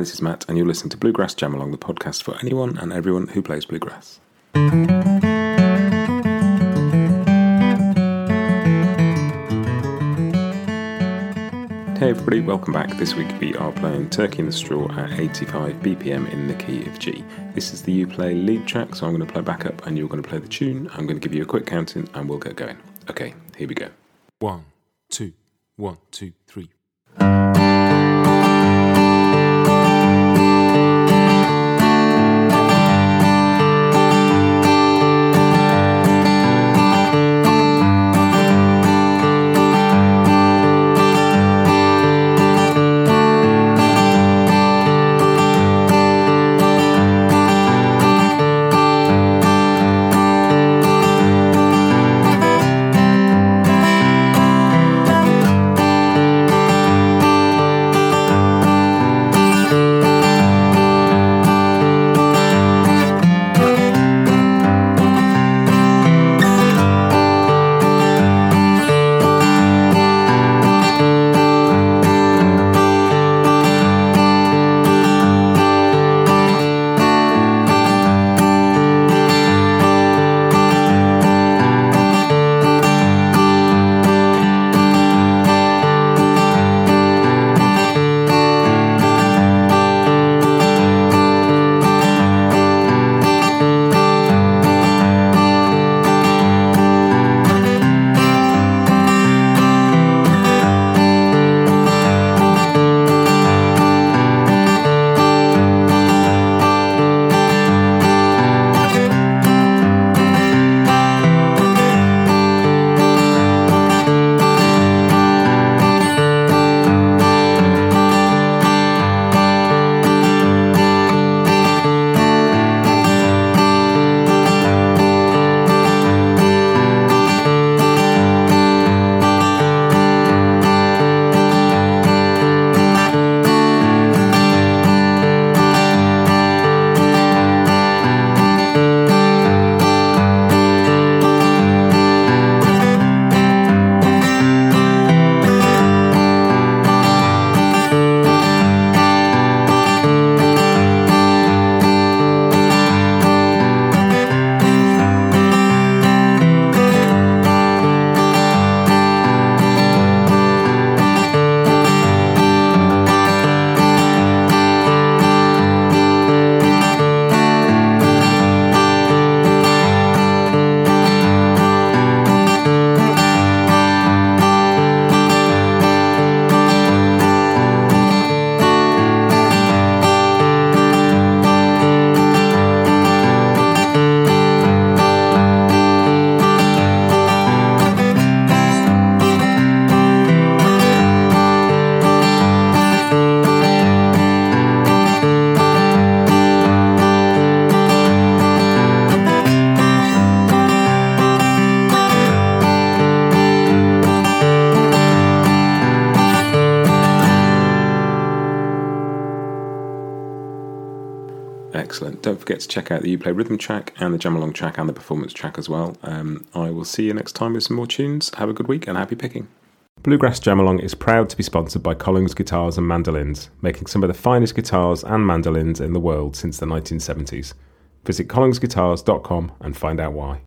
Hi, this is Matt, and you're listening to Bluegrass Jam Along, the podcast for anyone and everyone who plays bluegrass. Hey everybody, welcome back. This week we are playing Turkey in the Straw at 85 BPM in the key of G. This is the Uplay lead track, so I'm going to play back up and you're going to play the tune. I'm going to give you a quick counting and we'll get going. Okay, here we go. One, two, one, two, three. Excellent. Don't forget to check out the Uplay rhythm track and the Jam Along track and the performance track as well. Um, I will see you next time with some more tunes. Have a good week and happy picking. Bluegrass Jam Along is proud to be sponsored by Collings Guitars and Mandolins, making some of the finest guitars and mandolins in the world since the 1970s. Visit collingsguitars.com and find out why.